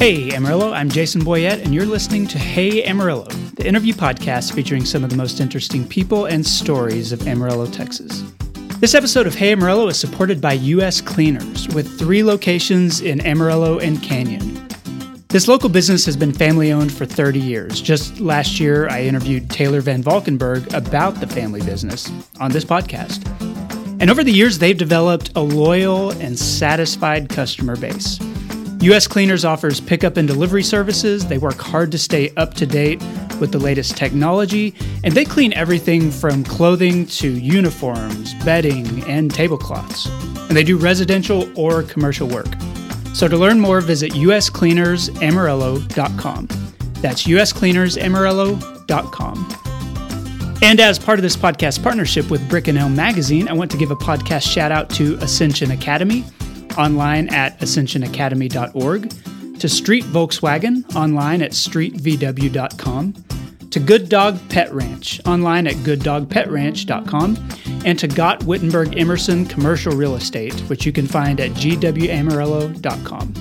Hey Amarillo, I'm Jason Boyett, and you're listening to Hey Amarillo, the interview podcast featuring some of the most interesting people and stories of Amarillo, Texas. This episode of Hey Amarillo is supported by U.S. Cleaners, with three locations in Amarillo and Canyon. This local business has been family owned for 30 years. Just last year, I interviewed Taylor Van Valkenburg about the family business on this podcast. And over the years, they've developed a loyal and satisfied customer base. US Cleaners offers pickup and delivery services. They work hard to stay up to date with the latest technology, and they clean everything from clothing to uniforms, bedding, and tablecloths. And they do residential or commercial work. So to learn more, visit uscleanersamarillo.com. That's uscleanersamarillo.com. And as part of this podcast partnership with Brick and Elm Magazine, I want to give a podcast shout out to Ascension Academy online at ascensionacademy.org, to Street Volkswagen online at streetvw.com, to Good Dog Pet Ranch online at gooddogpetranch.com, and to Gott Wittenberg Emerson Commercial Real Estate, which you can find at gwamarillo.com.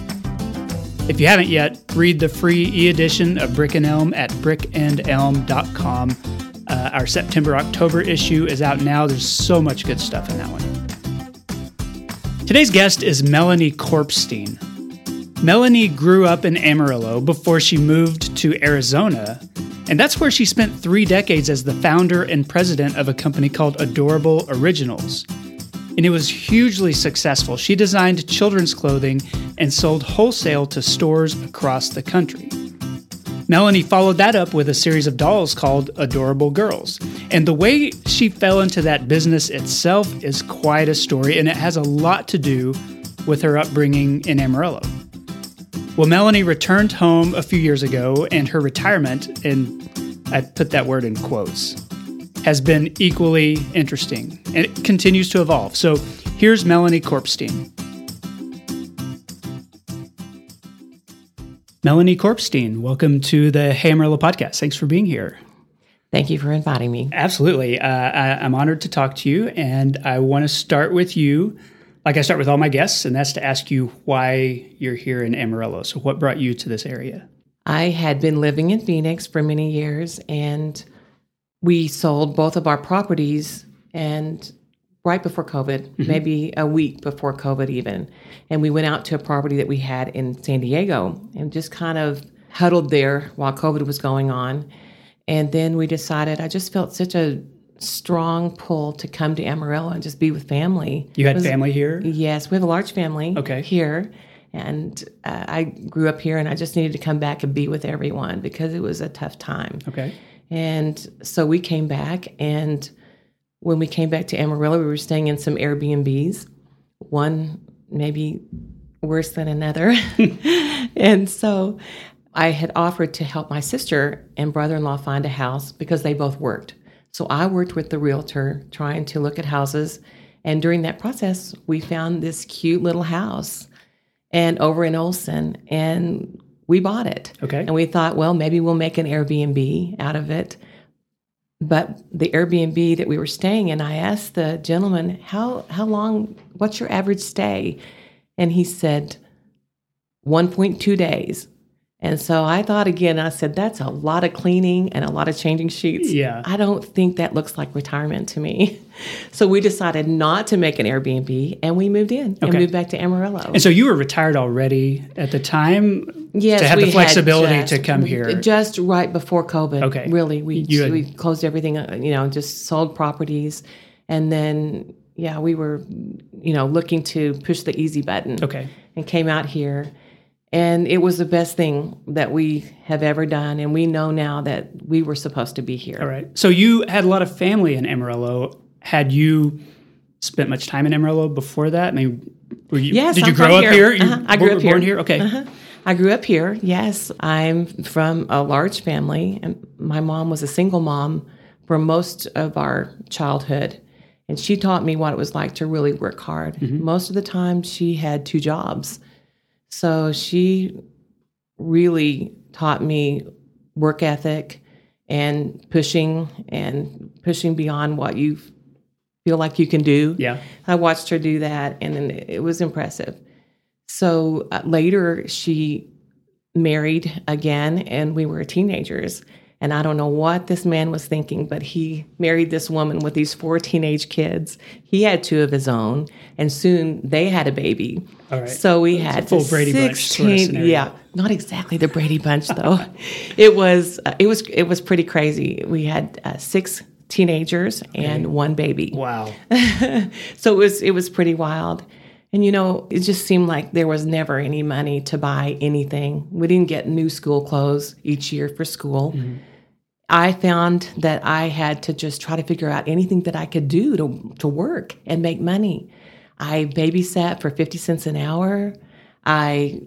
If you haven't yet, read the free e edition of Brick and Elm at brickandelm.com. Uh, our September October issue is out now. There's so much good stuff in that one. Today's guest is Melanie Corpstein. Melanie grew up in Amarillo before she moved to Arizona, and that's where she spent three decades as the founder and president of a company called Adorable Originals. And it was hugely successful. She designed children's clothing and sold wholesale to stores across the country. Melanie followed that up with a series of dolls called Adorable Girls. And the way she fell into that business itself is quite a story, and it has a lot to do with her upbringing in Amarillo. Well, Melanie returned home a few years ago, and her retirement, and I put that word in quotes, has been equally interesting, and it continues to evolve. So here's Melanie Corpstein. Melanie Corpstein, welcome to the Hey Amarillo podcast. Thanks for being here. Thank you for inviting me. Absolutely. Uh, I, am honored to talk to you, and I want to start with you, like I start with all my guests, and that's to ask you why you're here in Amarillo. So, what brought you to this area? I had been living in Phoenix for many years, and we sold both of our properties, and right before COVID, mm-hmm. maybe a week before COVID, even. And we went out to a property that we had in San Diego and just kind of huddled there while COVID was going on. And then we decided, I just felt such a strong pull to come to Amarillo and just be with family. You had was, family here? Yes, we have a large family okay. here. And uh, I grew up here and I just needed to come back and be with everyone because it was a tough time. Okay. And so we came back and when we came back to Amarillo, we were staying in some Airbnbs, one maybe worse than another. and so I had offered to help my sister and brother in law find a house because they both worked. So I worked with the realtor trying to look at houses. And during that process, we found this cute little house and over in Olsen and we bought it. Okay. And we thought, well, maybe we'll make an Airbnb out of it. But the Airbnb that we were staying in, I asked the gentleman, how, how long, what's your average stay? And he said, 1.2 days. And so I thought again, I said, that's a lot of cleaning and a lot of changing sheets. Yeah. I don't think that looks like retirement to me. So we decided not to make an Airbnb and we moved in and moved back to Amarillo. And so you were retired already at the time yes, to have the flexibility just, to come here. Just right before COVID. Okay. Really, we, had, we closed everything, uh, you know, just sold properties. And then, yeah, we were, you know, looking to push the easy button. Okay. And came out here and it was the best thing that we have ever done. And we know now that we were supposed to be here. All right. So you had a lot of family in Amarillo. Had you spent much time in Amarillo before that? I mean, were you, yes, did you I'm grow up here? here? Uh-huh. I grew up born here. here? Okay. Uh-huh. I grew up here. Yes, I'm from a large family, and my mom was a single mom for most of our childhood. And she taught me what it was like to really work hard. Mm-hmm. Most of the time, she had two jobs. So she really taught me work ethic and pushing and pushing beyond what you feel like you can do. Yeah. I watched her do that and it was impressive. So uh, later she married again, and we were teenagers. And I don't know what this man was thinking, but he married this woman with these four teenage kids. He had two of his own, and soon they had a baby. All right. So we had full Brady Bunch sort of yeah, not exactly the Brady Bunch though. it was uh, it was it was pretty crazy. We had uh, six teenagers and one baby. Wow. So it was it was pretty wild. And you know, it just seemed like there was never any money to buy anything. We didn't get new school clothes each year for school. I found that I had to just try to figure out anything that I could do to to work and make money. I babysat for 50 cents an hour. I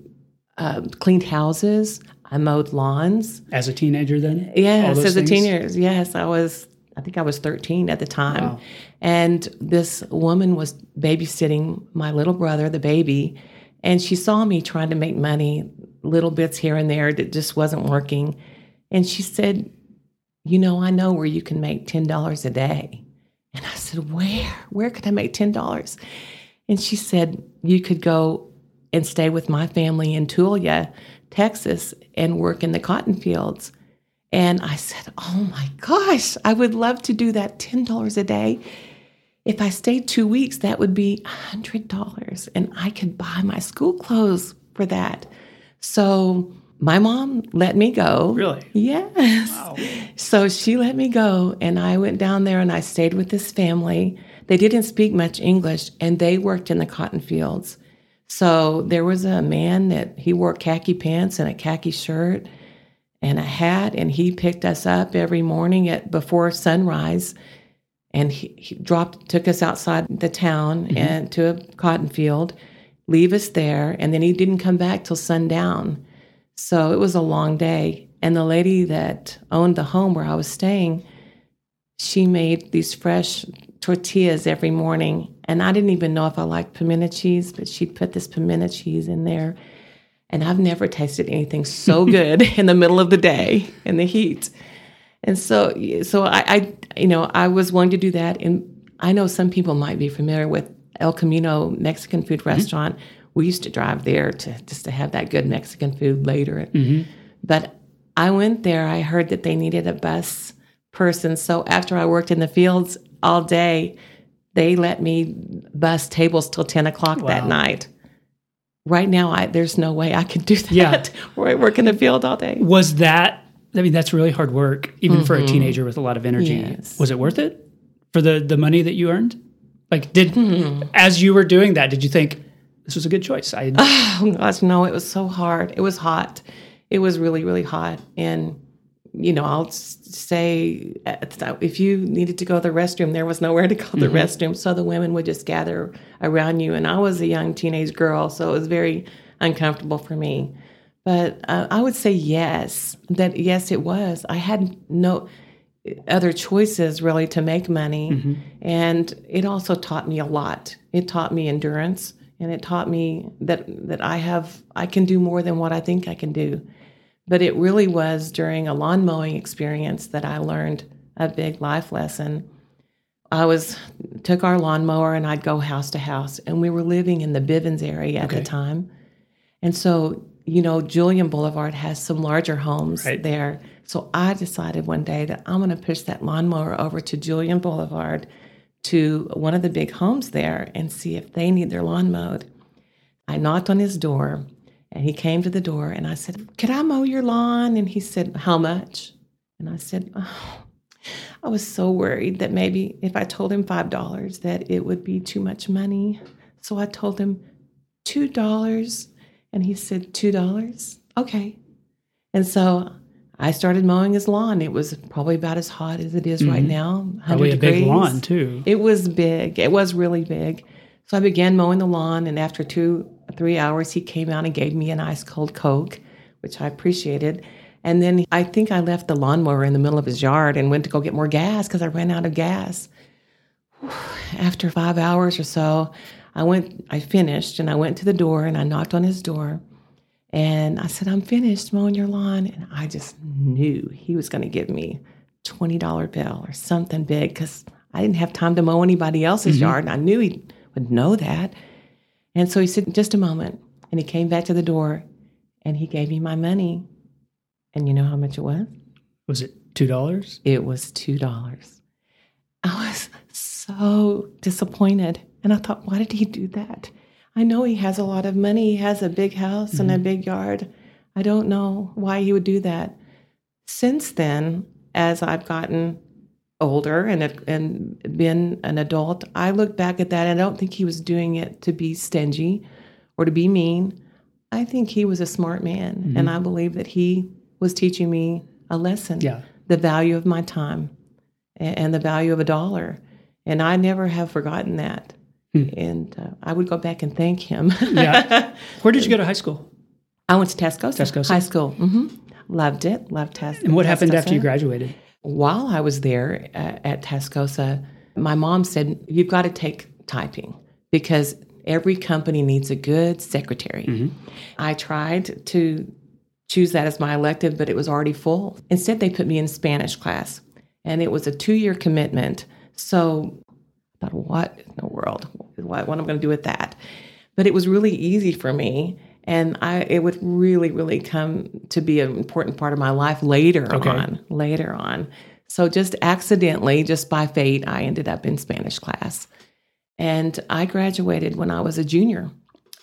uh, cleaned houses. I mowed lawns. As a teenager, then. Yes, as a teenager. Yes, I was. I think I was 13 at the time, Wow. and this woman was babysitting my little brother, the baby, and she saw me trying to make money, little bits here and there that just wasn't working, and she said, "You know, I know where you can make ten dollars a day." And I said, "Where? Where could I make ten dollars?" And she said, "You could go and stay with my family in Tulia, Texas, and work in the cotton fields." And I said, Oh my gosh, I would love to do that $10 a day. If I stayed two weeks, that would be $100, and I could buy my school clothes for that. So my mom let me go. Really? Yes. Wow. So she let me go, and I went down there and I stayed with this family. They didn't speak much English, and they worked in the cotton fields. So there was a man that he wore khaki pants and a khaki shirt and a hat, and he picked us up every morning at before sunrise, and he, he dropped took us outside the town mm-hmm. and to a cotton field, leave us there, and then he didn't come back till sundown. So it was a long day. And the lady that owned the home where I was staying, she made these fresh tortillas every morning. And I didn't even know if I liked pimento cheese, but she put this pimento cheese in there. And I've never tasted anything so good in the middle of the day in the heat. And so, so I, I, you know, I was willing to do that. And I know some people might be familiar with El Camino Mexican food mm-hmm. restaurant. We used to drive there to just to have that good Mexican food later. But I went there. I heard that they needed a bus person. So after I worked in the fields all day, they let me bus tables till ten o'clock that night. Right now, I, there's no way I could do that. Yeah. where I work in the field all day. Was that? I mean, that's really hard work, even for a teenager with a lot of energy. Mm-hmm. Yes. Was it worth it for the the money that you earned? Like, did Hmm. as you were doing that, did you think this was a good choice? I Oh gosh, no, it was so hard. It was hot. It was really, really hot. And you know, I'll say if you needed to go to the restroom, there was nowhere to go to the restroom, so the women would just gather around you. And I was a young teenage girl, so it was very uncomfortable for me. But uh, I would say yes, that yes, it was. I had no other choices really to make money. And it also taught me a lot. It taught me endurance and it taught me that that I have I can do more than what I think I can do. But it really was during a lawn mowing experience that I learned a big life lesson. I was took our lawnmower and I'd go house to house and we were living in the Bivins area at Okay. the time. And so, you know, Julian Boulevard has some larger homes Right. there. So I decided one day that I'm going to push that lawnmower over to Julian Boulevard to one of the big homes there and see if they need their lawn mowed. I knocked on his door and he came to the door and I said, Could I mow your lawn? And he said, How much? And I said, Oh, I was so worried that maybe if I told him $5 that it would be too much money. So I told him $2 and he said, $2? Okay. And so I started mowing his lawn. It was probably about as hot as it is right mm-hmm. now. 100 probably a big degrees. lawn too. It was big. It was really big. So I began mowing the lawn, and after two, three hours, he came out and gave me an ice cold Coke, which I appreciated. And then I think I left the lawnmower in the middle of his yard and went to go get more gas because I ran out of gas. After five hours or so, I went, I finished, and I went to the door and I knocked on his door. And I said, I'm finished mowing your lawn. And I just knew he was going to give me $20 bill or something big because I didn't have time to mow anybody else's mm-hmm. yard. And I knew he would know that. And so he said, just a moment. And he came back to the door and he gave me my money. And you know how much it was? Was it two dollars? It was $2. I was so disappointed. And I thought, why did he do that? I know he has a lot of money. He has a big house and a mm-hmm. big yard. I don't know why he would do that. Since then, as I've gotten older and and been an adult, I look back at that. And I don't think he was doing it to be stingy or to be mean. I think he was a smart man, mm-hmm. and I believe that he was teaching me a lesson. Yeah. the value of my time and the value of a dollar, and I never have forgotten that. And uh, I would go back and thank him. Yeah. Where did you go to high school? I went to Tascosa, Tascosa? High School. Mm-hmm. Loved it. Loved Tascosa. And what happened after you graduated? While I was there uh, at Tascosa, my mom said, You've got to take typing because every company needs a good secretary. I tried to choose that as my elective, but it was already full. Instead, they put me in Spanish class, and it was a two year commitment. So thought, What in the world? What, what am I going to do with that? But it was really easy for me. And I, it would really, really come to be an important part of my life later Okay. on. Later on. So just accidentally, just by fate, I ended up in Spanish class. And I graduated when I was a junior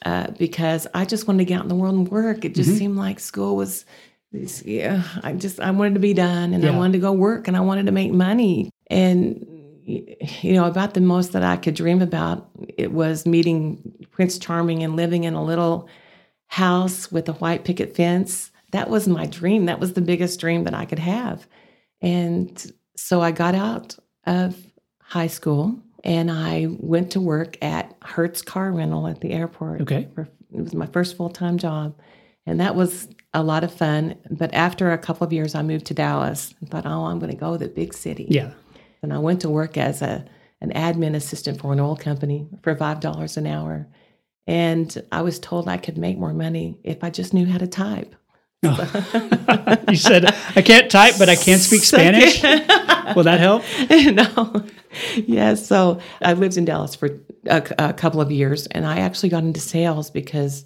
uh, because I just wanted to get out in the world and work. It just seemed like school was, this- yeah, I just, I wanted to be done and I wanted to go work and I wanted to make money. And, you know, about the most that I could dream about, it was meeting Prince Charming and living in a little house with a white picket fence. That was my dream. That was the biggest dream that I could have. And so I got out of high school and I went to work at Hertz Car Rental at the airport. Okay. It was my first full time job. And that was a lot of fun. But after a couple of years, I moved to Dallas and thought, oh, I'm going to go to the big city. Yeah. And I went to work as a an admin assistant for an oil company for five dollars an hour. And I was told I could make more money if I just knew how to type. you said I can't type, but I can speak Spanish. Will that help? no. Yeah, so I lived in Dallas for a, a couple of years, and I actually got into sales because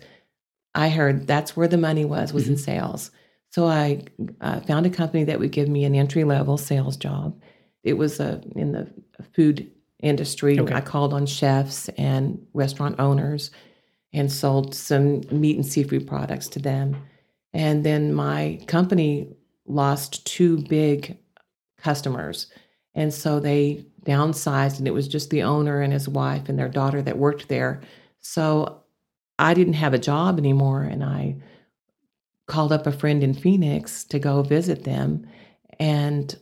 I heard that's where the money was was in sales. So I uh, found a company that would give me an entry level sales job. It was uh, in the food industry. Okay. I called on chefs and restaurant owners and sold some meat and seafood products to them. And then my company lost two big customers. And so they downsized, and it was just the owner and his wife and their daughter that worked there. So I didn't have a job anymore, and I called up a friend in Phoenix to go visit them. And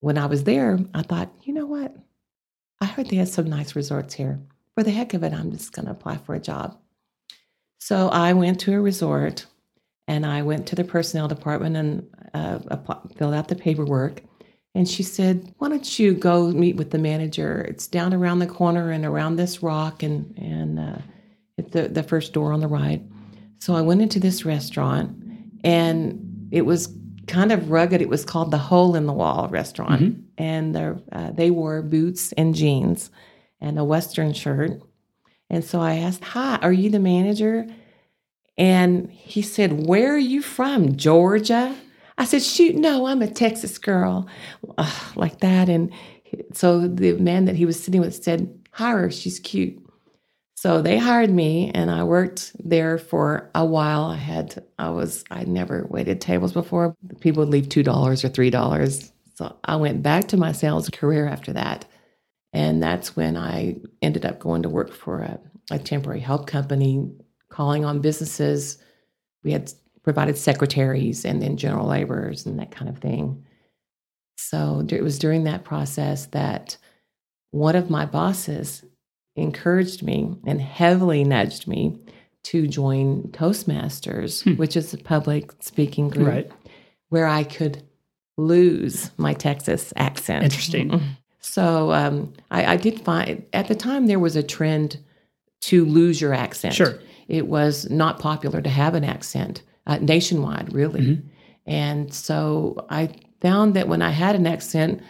when I was there, I thought, you know what? I heard they had some nice resorts here. For the heck of it, I'm just going to apply for a job. So I went to a resort and I went to the personnel department and uh, app- filled out the paperwork. And she said, "Why don't you go meet with the manager? It's down around the corner and around this rock, and and uh, at the the first door on the right." So I went into this restaurant, and it was kind of rugged. It was called the Hole in the Wall Restaurant, and the, uh, they wore boots and jeans and a western shirt. And so I asked, "Hi, are you the manager?" And he said, Where are you from? Georgia? I said, Shoot, no, I'm a Texas girl. Ugh, like that. And so the man that he was sitting with said, Hire her, she's cute. So they hired me and I worked there for a while. I had, I was, I never waited tables before. People would leave $2 or $3. So I went back to my sales career after that. And that's when I ended up going to work for a, a temporary help company, calling on businesses. We had provided secretaries and then general laborers and that kind of thing. So it was during that process that one of my bosses encouraged me and heavily nudged me to join Toastmasters, which is a public speaking group Right. where I could lose my Texas accent. Interesting. So um, I, I did find at the time there was a trend to lose your accent. Sure. It was not popular to have an accent uh, nationwide, really. And so I found that when I had an accent,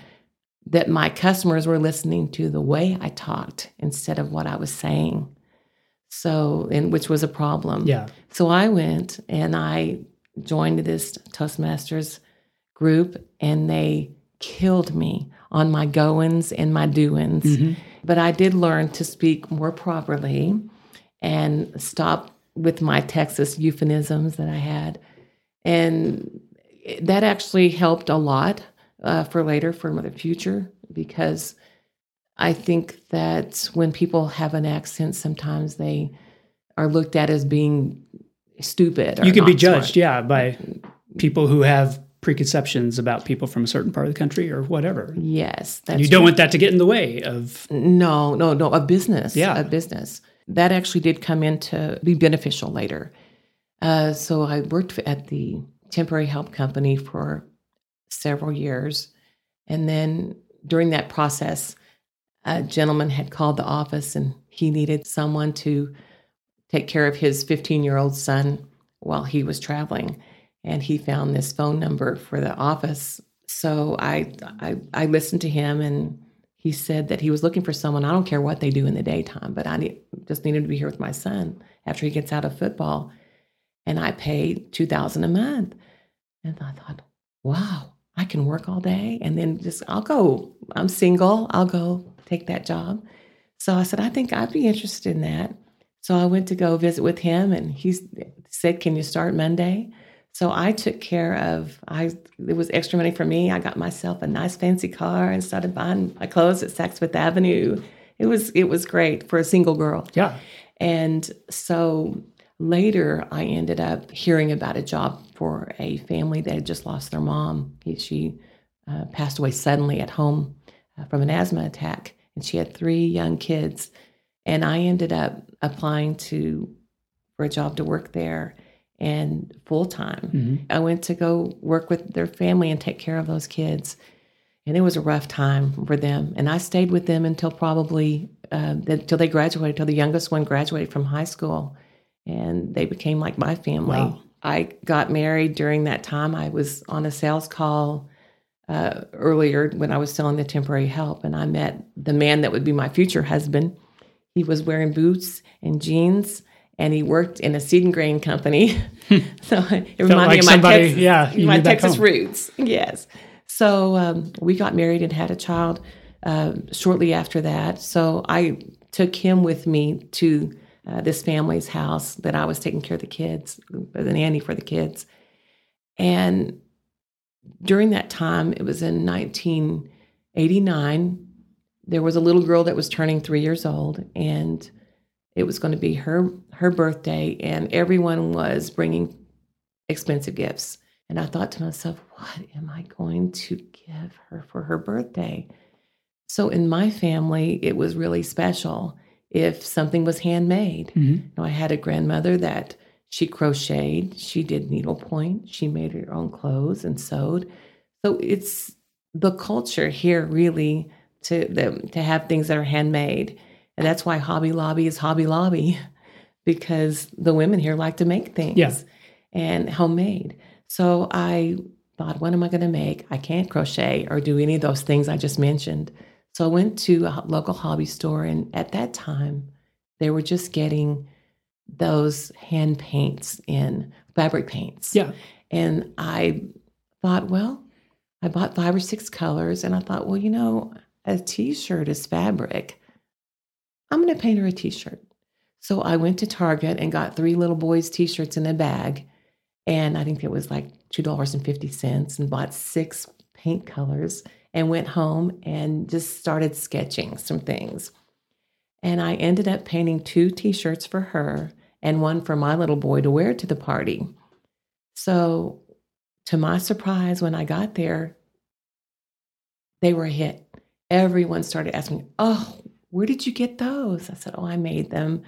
that my customers were listening to the way I talked instead of what I was saying. So, and which was a problem. Yeah. So I went and I joined this Toastmasters group, and they killed me on my goings and my doings. Mhm. But I did learn to speak more properly and stop with my Texas euphemisms that I had. And that actually helped a lot uh, for later, for the future, because I think that when people have an accent, sometimes they are looked at as being stupid. Or You can be not smart. judged, yeah, by people who have preconceptions about people from a certain part of the country or whatever. Yes, that's And you don't want that to get in the way of No, no, no. A business. Yeah. A business. That actually did come in to be beneficial later. Uh, so I worked at the temporary help company for several years. And then during that process, a gentleman had called the office and he needed someone to take care of his 15 year old son while he was traveling. And he found this phone number for the office. So I, I, I listened to him and he said that he was looking for someone. I don't care what they do in the daytime, but I need, just needed to be here with my son after he gets out of football. And I paid two thousand a month. And I thought, wow, I can work all day and then just I'll go. I'm single. I'll go take that job. So I said, I think I'd be interested in that. So I went to go visit with him and he said, Can you start Monday? So I took care of I it was extra money for me. I got myself a nice fancy car and started buying my clothes at Saks Fifth Avenue. It was it was great for a single girl. yeah. And so later, I ended up hearing about a job for a family that had just lost their mom. He- She uh, passed away suddenly at home uh, from an asthma attack, and she had three young kids. And I ended up applying to for a job to work there and full time. Mhm. I went to go work with their family and take care of those kids. And it was a rough time for them. And I stayed with them until probably uh, until they graduated, until the youngest one graduated from high school. And they became like my family. Wow. I got married during that time. I was on a sales call uh, earlier when I was selling the temporary help, and I met the man that would be my future husband. He was wearing boots and jeans, and he worked in a seed and grain company. so it reminded like me of my somebody- Texas, yeah, my Texas roots. Yes. So um, we got married and had a child uh, shortly after that. So I took him with me to uh, this family's house that I was taking care of the kids, as a nanny for the kids. And during that time, it was in 1989, there was a little girl that was turning three years old, and it was going to be her her birthday, and everyone was bringing expensive gifts. And I thought to myself, what am I going to give her for her birthday? So in my family, it was really special if something was handmade. Mhm. You know, I had a grandmother that she crocheted, she did needlepoint, she made her own clothes and sewed. So it's the culture here really to the, to have things that are handmade. And that's why Hobby Lobby is Hobby Lobby because the women here like to make things Yeah. and homemade. So I thought, what am I going to make? I can't crochet or do any of those things I just mentioned. So I went to a local hobby store, and at that time, they were just getting those hand paints in fabric paints. Yeah. And I thought, well, I bought five or six colors, and I thought, well, you know, a t shirt is fabric. I'm going to paint her a t shirt. So I went to Target and got three little boys' t shirts in a bag. And I think it was like $2.50 and bought six paint colors and went home and just started sketching some things. And I ended up painting two t shirts for her and one for my little boy to wear to the party. So, to my surprise, when I got there, they were a hit. Everyone started asking, Oh, where did you get those? I said, Oh, I made them.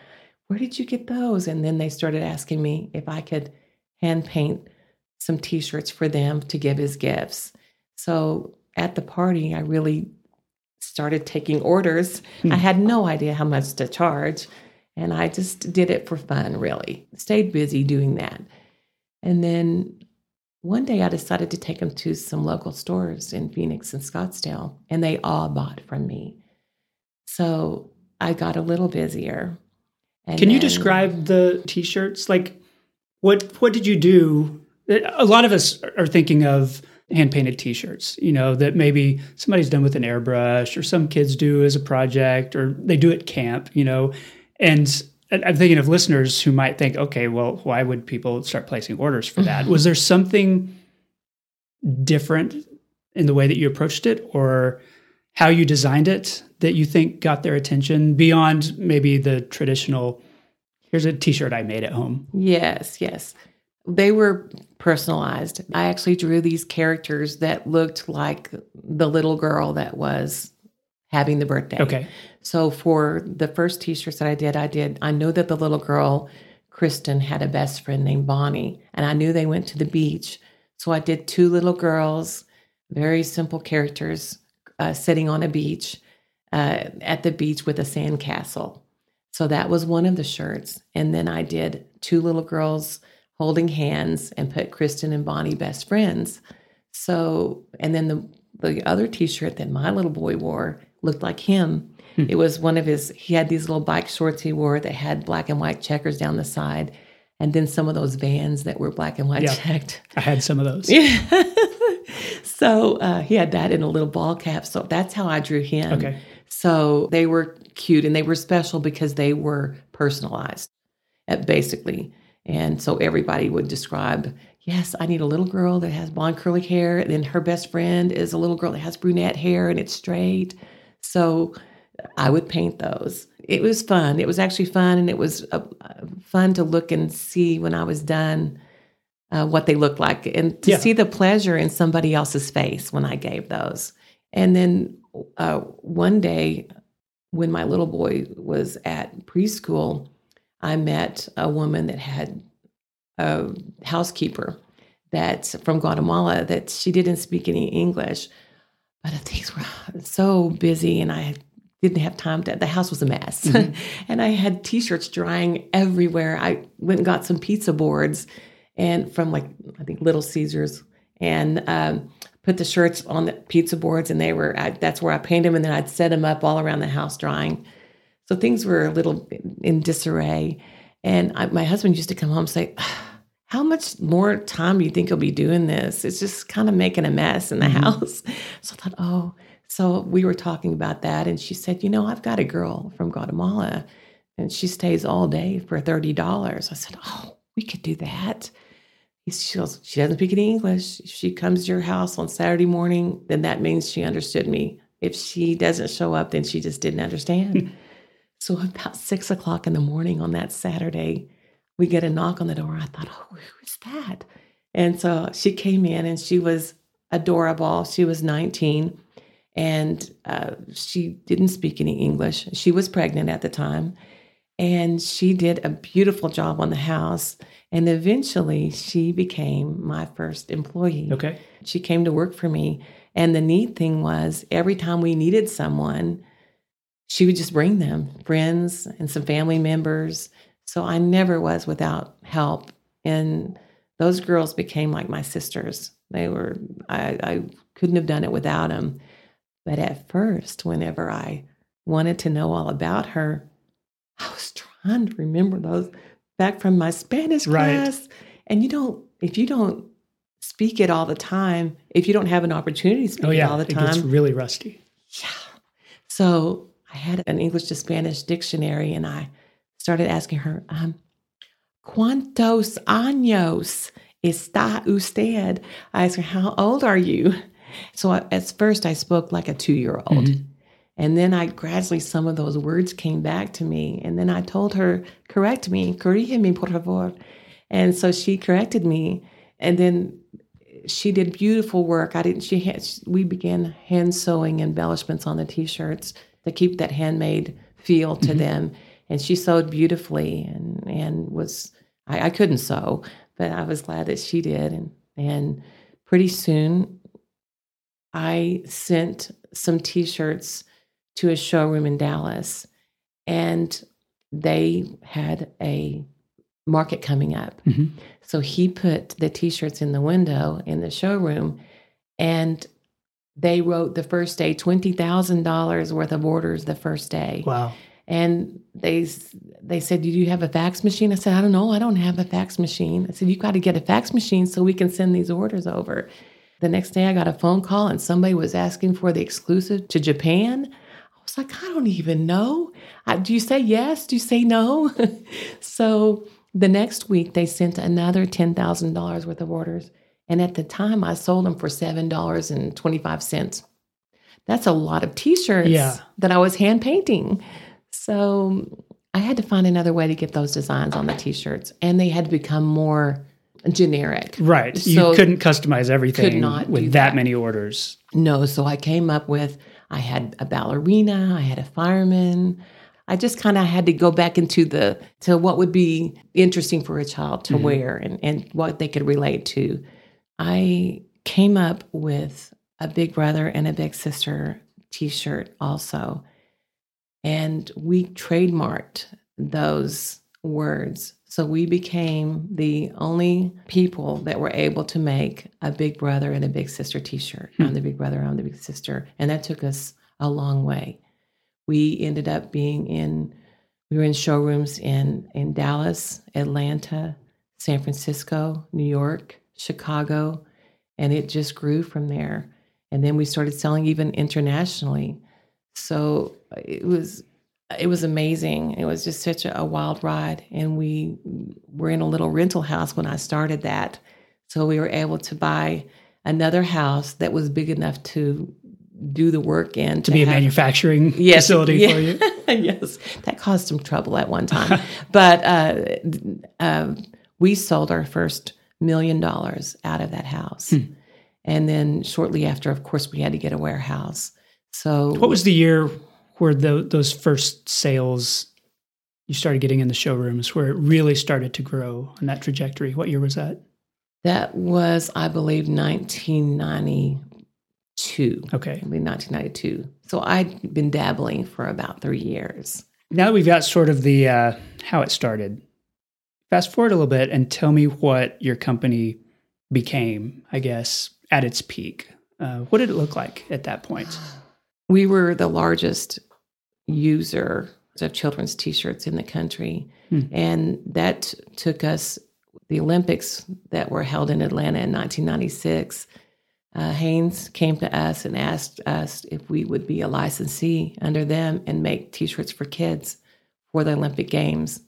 Where did you get those? And then they started asking me if I could hand paint some t shirts for them to give as gifts. So, at the party, I really started taking orders. Hmm. I had no idea how much to charge. And I just did it for fun, really. Stayed busy doing that. And then one day I decided to take them to some local stores in Phoenix and Scottsdale, and they all bought from me. So I got a little busier. And Can you then- describe the t-shirts? Like what what did you do? A lot of us are thinking of hand painted t-shirts, you know, that maybe somebody's done with an airbrush or some kids do as a project or they do at camp, you know. And I'm thinking of listeners who might think, okay, well, why would people start placing orders for that? Mm-hmm. Was there something different in the way that you approached it or how you designed it that you think got their attention beyond maybe the traditional here's a t-shirt I made at home. Yes, yes. They were personalized. I actually drew these characters that looked like the little girl that was having the birthday. Okay. So for the first t-shirts that I did, I did I know that the little girl Kristen had a best friend named Bonnie and I knew they went to the beach. So I did two little girls, very simple characters uh, sitting on a beach uh, at the beach with a sandcastle. So that was one of the shirts. And then I did two little girls holding hands and put Kristen and Bonnie best friends. So, and then the, the other t shirt that my little boy wore looked like him. It was one of his, he had these little bike shorts he wore that had black and white checkers down the side. And then some of those vans that were black and white Yeah. checked. I had some of those. Yeah. so uh, he had that in a little ball cap. So that's how I drew him. Okay. So they were cute and they were special because they were personalized, uh, basically. And so everybody would describe, yes, I need a little girl that has blonde curly hair. And then her best friend is a little girl that has brunette hair and it's straight. So I would paint those. It was fun. It was actually fun. And it was uh, fun to look and see when I was done uh, what they looked like and to Yeah. see the pleasure in somebody else's face when I gave those. And then uh, one day, when my little boy was at preschool, I met a woman that had a housekeeper that's from Guatemala that she didn't speak any English, but things were so busy and I didn't have time to, the house was a mess. and I had t-shirts drying everywhere. I went and got some pizza boards and from like, I think Little Caesars and um, put the shirts on the pizza boards and they were, I, that's where I painted them and then I'd set them up all around the house drying. So things were a little in disarray. And I, my husband used to come home and say, How much more time do you think you'll be doing this? It's just kind of making a mess in the mm-hmm. house. So I thought, Oh, so we were talking about that. And she said, You know, I've got a girl from Guatemala and she stays all day for $30. I said, Oh, we could do that. She goes, She doesn't speak any English. If she comes to your house on Saturday morning, then that means she understood me. If she doesn't show up, then she just didn't understand. So about six o'clock in the morning on that Saturday, we get a knock on the door. I thought, oh, who is that? And so she came in and she was adorable. She was 19 and uh, she didn't speak any English. She was pregnant at the time. And she did a beautiful job on the house. And eventually she became my first employee. Okay. She came to work for me. And the neat thing was, every time we needed someone, she would just bring them friends and some family members. So I never was without help. And those girls became like my sisters. They were, I, I couldn't have done it without them. But at first, whenever I wanted to know all about her, I was trying to remember those back from my Spanish Right. class. And you don't, if you don't speak it all the time, if you don't have an opportunity to speak Oh it all the time, It gets really rusty. yeah. So I had an English to Spanish dictionary and I started asking her, um, ¿Cuántos años está usted? I asked her, How old are you? So I, at first I spoke like a two year old. Mhm. And then I gradually, some of those words came back to me. And then I told her, correct me, corrígeme, por favor. And so she corrected me. And then she did beautiful work. I didn't, she had, we began hand sewing embellishments on the t to keep that handmade feel to them. And she sewed beautifully and, and was, I, I couldn't sew, but I was glad that she did. And, and pretty soon I sent some t shirts to a showroom in Dallas, and they had a market coming up. Mhm. So he put the t shirts in the window in the showroom, and they wrote the first day $20,000 worth of orders the first day. Wow. And they they said, "Do you have a fax machine?" I said, "I don't know. I don't have a fax machine." I said, "You got to get a fax machine so we can send these orders over." The next day, I got a phone call and somebody was asking for the exclusive to Japan. I was like, "I don't even know. I, do you say yes? Do you say no?" so the next week, they sent another ten thousand dollars worth of orders, and at the time, I sold them for seven dollars and twenty five cents. That's a lot of T-shirts Yeah. that I was hand painting. So I had to find another way to get those designs on the t-shirts, and they had to become more generic. Right. So- you couldn't customize everything not with that. that. many orders. No, so I came up with I had a ballerina, I had a fireman. I just kind of had to go back into the to what would be interesting for a child to Mhm. wear and, and what they could relate to. I came up with a big brother and a big sister t-shirt also. And we trademarked those words. So we became the only people that were able to make a big brother and a big sister t shirt. Hmm. I'm the big brother, I'm the big sister. And that took us a long way. We ended up being in, we were in showrooms in, in Dallas, Atlanta, San Francisco, New York, Chicago, and it just grew from there. And then we started selling even internationally. So it was it was amazing. It was just such a, a wild ride. And we were in a little rental house when I started that. So we were able to buy another house that was big enough to do the work in To be a manufacturing Yes, facility yeah. for you. yes, that caused some trouble at one time. but uh, uh, we sold our first million dollars out of that house. Hmm. And then shortly after, of course, we had to get a warehouse. So What was the year where tho- those first sales you started getting in the showrooms where it really started to grow on that trajectory? What year was that? that was, I believe, 1992. Okay. I believe 1992. So I'd been dabbling for about three years. Now that we've got sort of the uh, how it started, fast forward a little bit and tell me what your company became, I guess, at its peak. Uh, what did it look like at that point? We were the largest user of children's t-shirts in the country. Hmm. And that took us the Olympics that were held in Atlanta in 1996. Uh, Hanes came to us and asked us if we would be a licensee under them and make t-shirts for kids for the Olympic Games.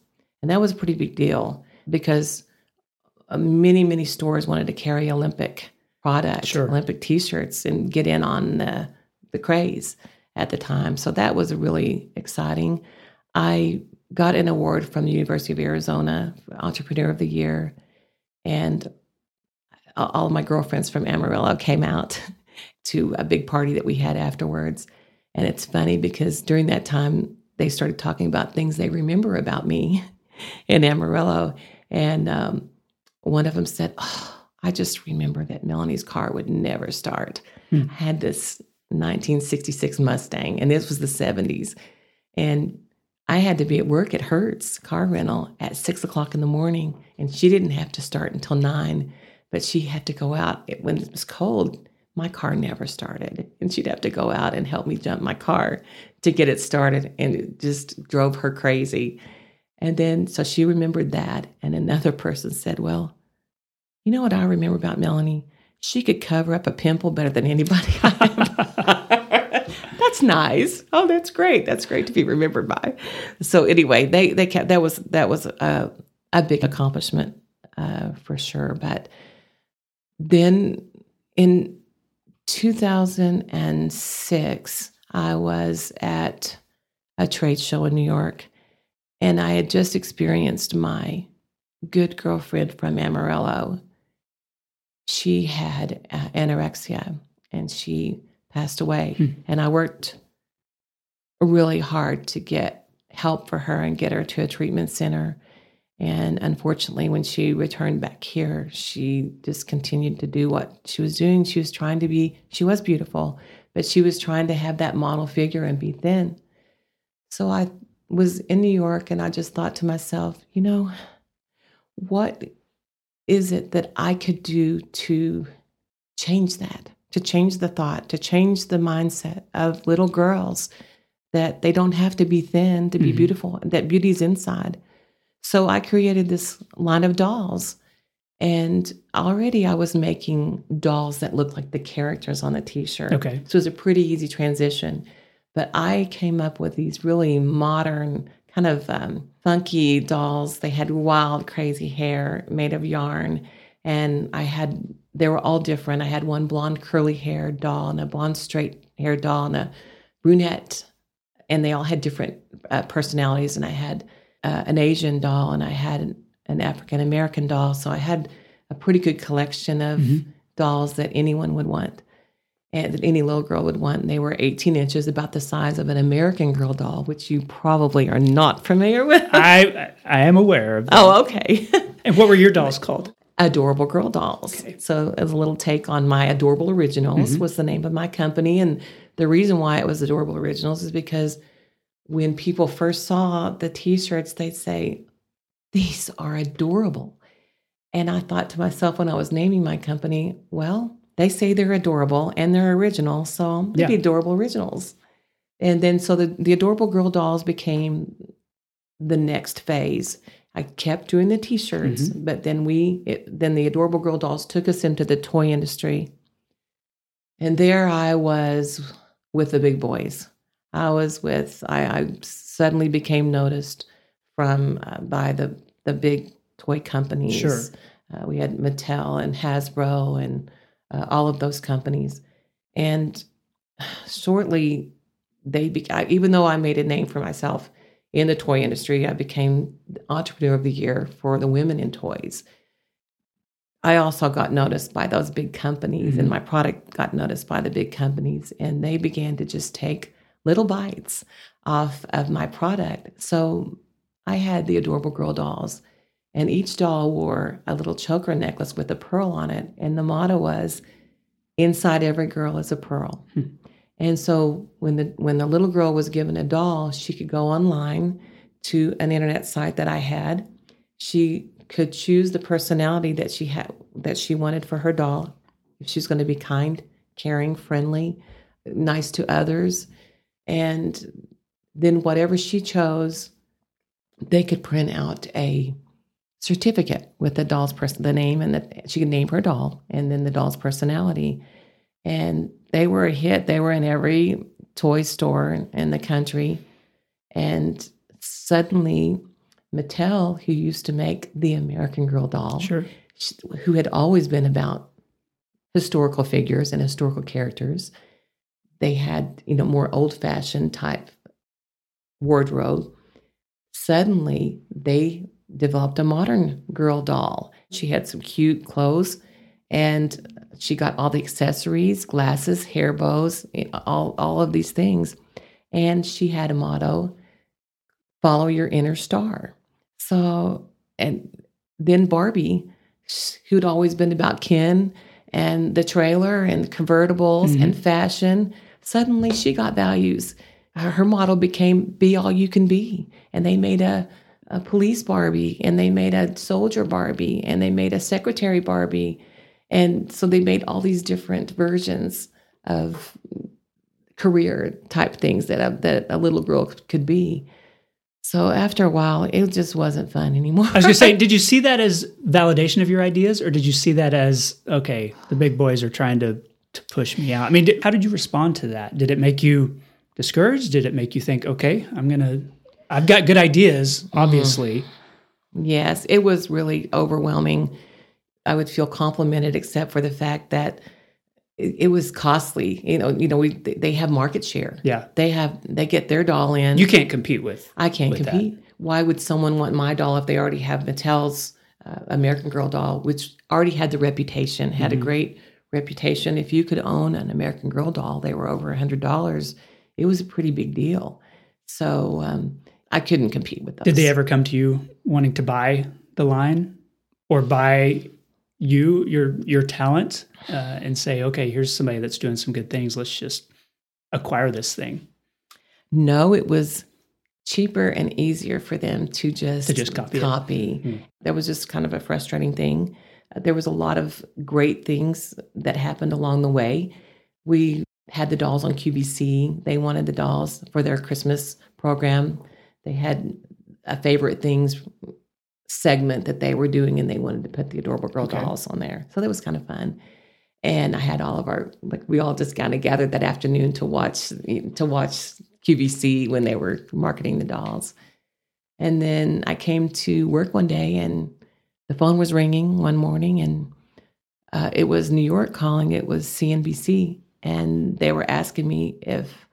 And that was a pretty big deal because uh, many, many stores wanted to carry Olympic products, Sure. Olympic t-shirts and get in on the, the craze at the time. So that was really exciting. I got an award from the University of Arizona, Entrepreneur of the Year, and all all of my girlfriends from Amarillo came out to a big party that we had afterwards. And it's funny because during that time, they started talking about things they remember about me in Amarillo. And um, one of them said, oh, I just remember that Melanie's car would never start. Hmm. I had this 1966 Mustang, and this was the 70s. And I had to be at work at Hertz car rental at six o'clock in the morning, and she didn't have to start until nine, but she had to go out It- when it was cold. My car never started, and she'd have to go out and help me jump my car to get it started, and it just drove her crazy. And then, so she remembered that, and another person said, "Well, you know what I remember about Melanie? She could cover up a pimple better than anybody." that's nice. Oh, that's great. That's great to be remembered by. So anyway, they they kept that was that was a a big accomplishment uh, for sure. But then in 2006, I was at a trade show in New York, and I had just experienced my good girlfriend from Amarillo. She had uh, anorexia, and she passed away. Hmm. And I worked really hard to get help for her and get her to a treatment center. And unfortunately, when she returned back here, she just continued to do what she was doing. She was trying to be, she was beautiful, but she was trying to have that model figure and be thin. So I was in New York and I just thought to myself, you know, what is it that I could do to change that, to change the thought, to change the mindset of little girls that they don't have to be thin to be Mhm. beautiful, that beauty's inside. So I created this line of dolls. And already I was making dolls that looked like the characters on the t shirt. Okay. So it was a pretty easy transition. But I came up with these really modern, kind of um, funky dolls. They had wild, crazy hair made of yarn. And I had, they were all different. I had one blonde, curly haired doll, and a blonde, straight haired doll, and a brunette. And they all had different uh, personalities. And I had uh, an Asian doll, and I had an, an African American doll. So I had a pretty good collection of Mhm. dolls that anyone would want that any little girl would want. And they were 18 inches, about the size of an American Girl doll, which you probably are not familiar with. I I am aware of that. oh, okay. And what were your dolls called? Adorable Girl Dolls. Okay. So, as a little take on my Adorable Originals, mm-hmm. was the name of my company. And the reason why it was Adorable Originals is because when people first saw the t shirts, they'd say, These are adorable. And I thought to myself when I was naming my company, well, they say they're adorable and they're original. So, they'd be Adorable Originals. And then, so the, the Adorable Girl Dolls became the next phase. I kept doing the T-shirts, but then we, it, then the Adorable Girl Dolls took us into the toy industry, and there I was with the big boys. I was with. I, I suddenly became noticed from uh, by the the big toy companies. Sure. Uh, we had Mattel and Hasbro and uh, all of those companies, and shortly they be, I, even though I made a name for myself in the toy industry, I became entrepreneur of the year for the women in toys. I also got noticed by those big companies, and Mhm. my product got noticed by the big companies, and they began to just take little bites off of my product. So I had the adorable girl dolls, and each doll wore a little choker necklace with a pearl on it, and the motto was, "Inside every girl is a pearl." Hmm. And so when the when the little girl was given a doll, she could go online to an internet site that I had. She could choose the personality that she had that she wanted for her doll. If she's going to be kind, caring, friendly, nice to others, and then whatever she chose, they could print out a certificate with the doll's person, the name, and the, she could name her doll, and then the doll's personality. And they were a hit. They were in every toy store in the country. And suddenly, Mattel, who used to make the American Girl doll, Sure. sh- who had always been about historical figures and historical characters, they had, you know, more old fashioned type wardrobe. Suddenly, they developed a modern girl doll. She had some cute clothes and she got all the accessories, glasses, hair bows, eh, all, all of these things. And she had a motto follow your inner star. So, and then Barbie, who'd always been about Ken and the trailer and convertibles Mhm. and fashion, suddenly she got values. Her her motto became be all you can be. And they made a, a police Barbie and they made a soldier Barbie and they made a secretary Barbie. And so they made all these different versions of career type things that a, that a little girl could be. So after a while, it just wasn't fun anymore. I was gonna say, did you see that as validation of your ideas, or did you see that as okay, the big boys are trying to to push me out? I mean, did, how did you respond to that? Did it make you discouraged? Did it make you think, okay, I'm gonna, I've got good ideas, obviously. Yes, it was really overwhelming. I would feel complimented, except for the fact that it, it was costly. You know, you know, we they have market share. Yeah, They have they get their doll in. you can't compete with. I can't with that. compete. Why would someone want my doll if they already have Mattel's uh, American Girl doll, which already had the reputation, had Mhm. a great reputation? If you could own an American Girl doll, they were over a hundred dollars. It was a pretty big deal. So um, I couldn't compete with those. Did they ever come to you wanting to buy the line, or buy you your your talent, uh, and say, okay, here's somebody that's doing some good things. Let's just acquire this thing. No, it was cheaper and easier for them to just To just copy copy. Hmm. That was just kind of a frustrating thing. Uh, There was a lot of great things that happened along the way. We had the dolls on QVC. They wanted the dolls for their Christmas program. They had a favorite things segment that they were doing, and they wanted to put the adorable girl Okay. dolls on there. So that was kind of fun. And I had all of our like we all just kind of gathered that afternoon to watch to watch QVC when they were marketing the dolls. And then I came to work one day, and the phone was ringing one morning, and uh, it was New York calling. It was CNBC, and they were asking me if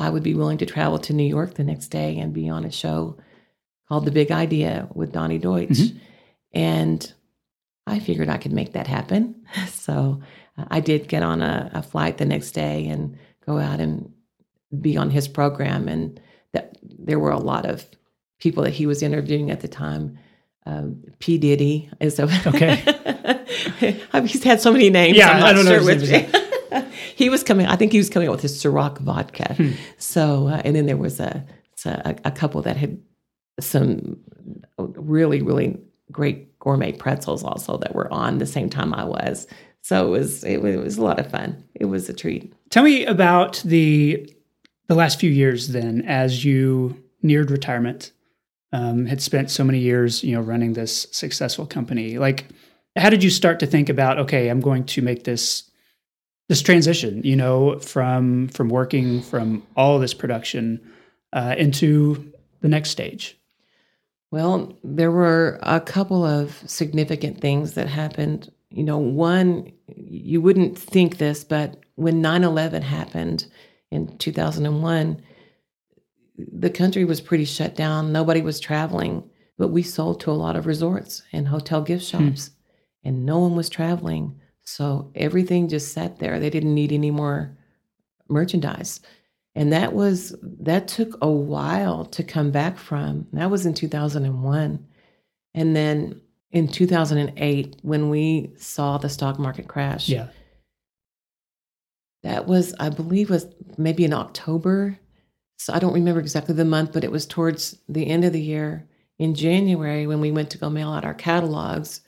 I would be willing to travel to New York the next day and be on a show called The Big Idea with Donny Deutsch. Mhm. And I figured I could make that happen. So uh, I did get on a, a flight the next day and go out and be on his program. And that, there were a lot of people that he was interviewing at the time. Um, P. Diddy. And so, Okay. he's had so many names. Yeah, I'm not I don't know sure his which. he was coming. I think he was coming out with his Ciroc vodka. Hmm. So, uh, and then there was a, a a couple that had some really really great gourmet pretzels also that were on the same time I was. So it was it, was- it was a lot of fun. It was a treat. Tell me about the the last few years then, as you neared retirement, um, had spent so many years, you know, running this successful company. Like, how did you start to think about, okay, I'm going to make this this transition, you know, from from working from all this production uh, into the next stage? Well, there were a couple of significant things that happened. You know, one, you wouldn't think this, but when 9 11 happened in 2001, the country was pretty shut down. Nobody was traveling, but we sold to a lot of resorts and hotel gift shops, and no one was traveling. So everything just sat there. They didn't need any more merchandise. And that was that took a while to come back from. That was in 2001 and then in 2008 when we saw the stock market crash Yeah. that was i believe was maybe in october. So i don't remember exactly the month but it was towards the end of the year. In january when we went to go mail out our catalogs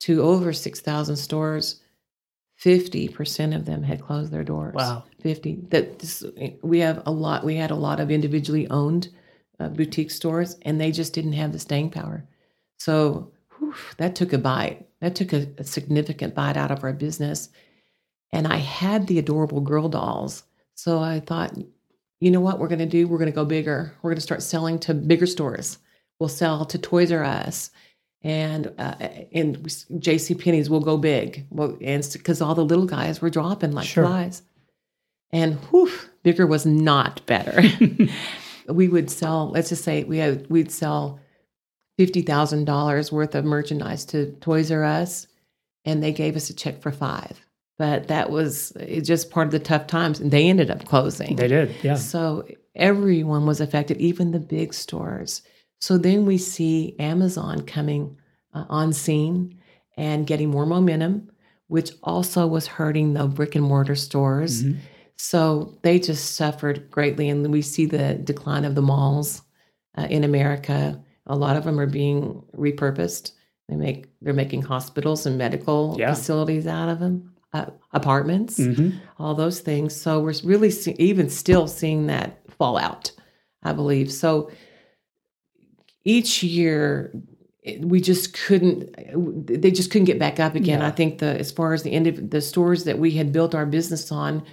to over 6000 stores 50% of them had closed their doors. Wow. 50 that this, we have a lot we had a lot of individually owned uh, boutique stores and they just didn't have the staying power. So whew, that took a bite. That took a, a significant bite out of our business. And i had the adorable girl dolls. So i thought you know what we're going to do? We're going to go bigger. We're going to start selling to bigger stores. We'll sell to toys r us and uh, and jc penney's will go big well and because all the little guys were dropping like Sure. flies and whew, bigger was not better. we would sell, let's just say we had we'd sell fifty thousand dollars worth of merchandise to Toys R Us, and they gave us a check for five. But that was it just part of the tough times, and they ended up closing. They did. Yeah. So everyone was affected, even the big stores. So then we see Amazon coming uh, on scene and getting more momentum, which also was hurting the brick and mortar stores. Mhm. So they just suffered greatly, and we see the decline of the malls uh, in America. A lot of them are being repurposed. They make they're making hospitals and medical Yeah. facilities out of them, uh, apartments Mhm. all those things. So we're really see, even still seeing that fallout, I believe. So each year we just couldn't they just couldn't get back up again. Yeah. I think the as far as the end of the stores that we had built our business on,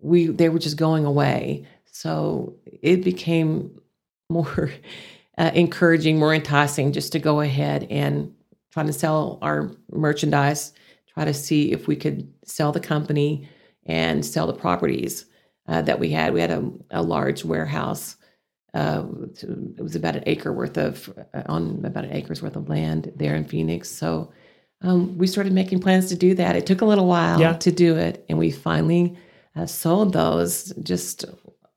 we they were just going away. So it became more uh, encouraging, more enticing just to go ahead and try to sell our merchandise, try to see if we could sell the company and sell the properties uh, that we had. We had a, a large warehouse. Uh, it was about an acre worth of uh, on about an acre's worth of land there in Phoenix. So um, we started making plans to do that. It took a little while Yeah. to do it, and we finally uh, sold those just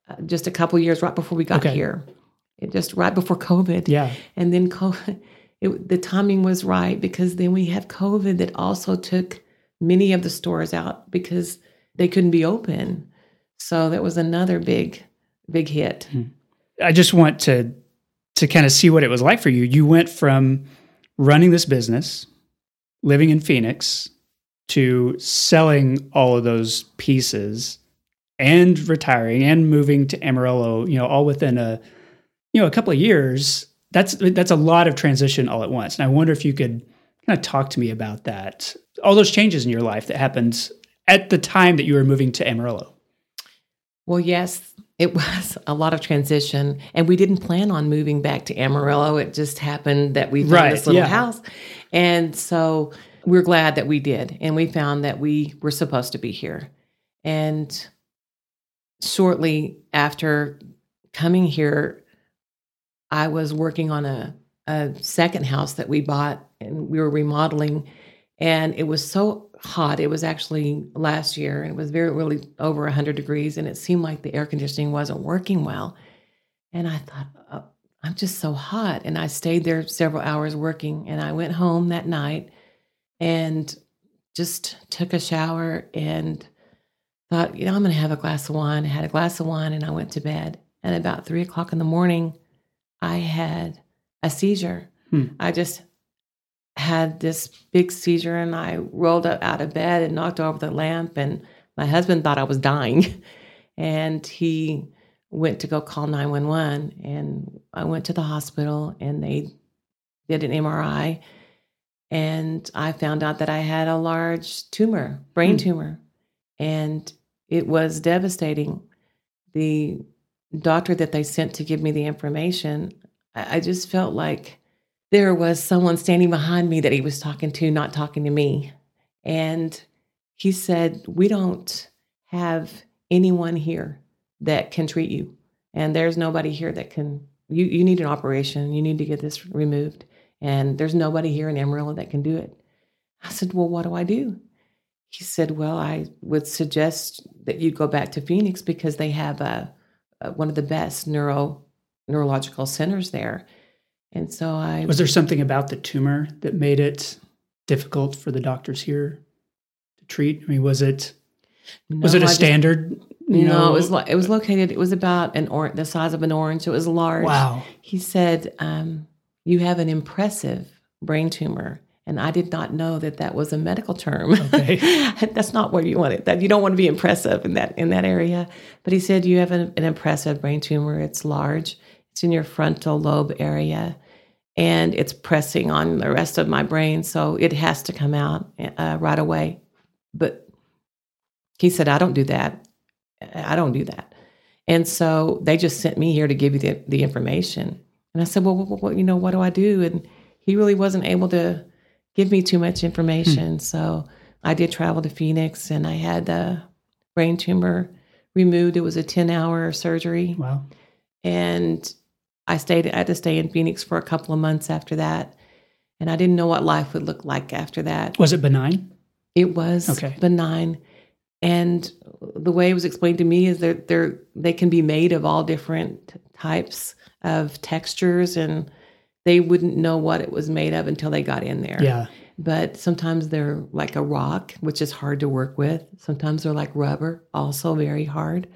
uh, just a couple years right before we got Okay. here. It just right before COVID. Yeah. And then COVID, it, the timing was right because then we had COVID that also took many of the stores out because they couldn't be open. So that was another big, big hit. I just want to to kind of see what it was like for you. You went from running this business, living in Phoenix, to selling all of those pieces and retiring and moving to Amarillo, you know, all within a you know a couple of years. That's that's a lot of transition all at once. And I wonder if you could kind of talk to me about that, all those changes in your life that happened at the time that you were moving to Amarillo. Well, yes, it was a lot of transition, and we didn't plan on moving back to Amarillo. It just happened that we found Right, this little yeah. house, and so we're glad that we did, and we found that we were supposed to be here. And shortly after coming here, I was working on a, a second house that we bought, and we were remodeling, and it was so hot. It was actually last year. It was very really over 100 degrees, and it seemed like the air conditioning wasn't working well. And I thought, oh, I'm just so hot. And I stayed there several hours working, and I went home that night and just took a shower and thought, you know, I'm going to have a glass of wine. I had a glass of wine, and I went to bed. And about three o'clock in the morning, I had a seizure. Hmm. I just had this big seizure and I rolled up out of bed and knocked over the lamp and my husband thought I was dying and he went to go call 911 and I went to the hospital and they did an MRI and I found out that I had a large tumor, brain Hmm. tumor and it was devastating. The doctor that they sent to give me the information, I I just felt like there was someone standing behind me that he was talking to, not talking to me. And he said, We don't have anyone here that can treat you. And there's nobody here that can, you, you need an operation. You need to get this removed. And there's nobody here in Amarillo that can do it. I said, Well, what do I do? He said, Well, I would suggest that you go back to Phoenix because they have a, a one of the best neuro neurological centers there. And so I Was there something about the tumor that made it difficult for the doctors here to treat? I mean, was it was it a just- standard? You no, know, it was lo- it was located. It was about an or the size of an orange. It was large. wow. He said, um, "You have an impressive brain tumor," and I did not know that that was a medical term. Okay. That's not where you want it. That you don't want to be impressive in that in that area. But he said you have an, an impressive brain tumor. It's large. It's in your frontal lobe area, and it's pressing on the rest of my brain. So it has to come out uh, right away. But he said, "I don't do that. I don't do that." And so they just sent me here to give you the, the information. And I said, well, you know, what do I do? And he really wasn't able to give me too much information. So I did travel to Phoenix and I had the brain tumor removed. It was a 10 hour surgery. Wow. And I stayed, I had to stay in Phoenix for a couple of months after that. And I didn't know what life would look like after that. Was it benign? It was Okay. benign. And the way it was explained to me is that they're they can be made of all different types of textures and they wouldn't know what it was made of until they got in there. Yeah. But sometimes they're like a rock, which is hard to work with. Sometimes they're like rubber, also very hard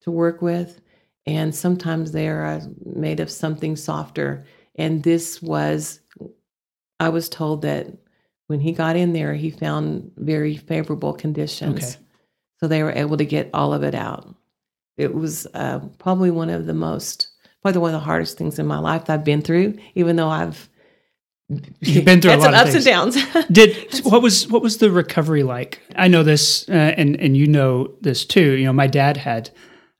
to work with. And sometimes they're uh, made of something softer. And this was, I was told that when he got in there, he found very favorable conditions. Okay. So they were able to get all of it out. It was uh, probably one of the most, probably one of the hardest things in my life I've been through, even though I've You've been through a lot some of ups things. and downs. Did what was what was the recovery like? I know this, uh, and and you know this too. You know, my dad had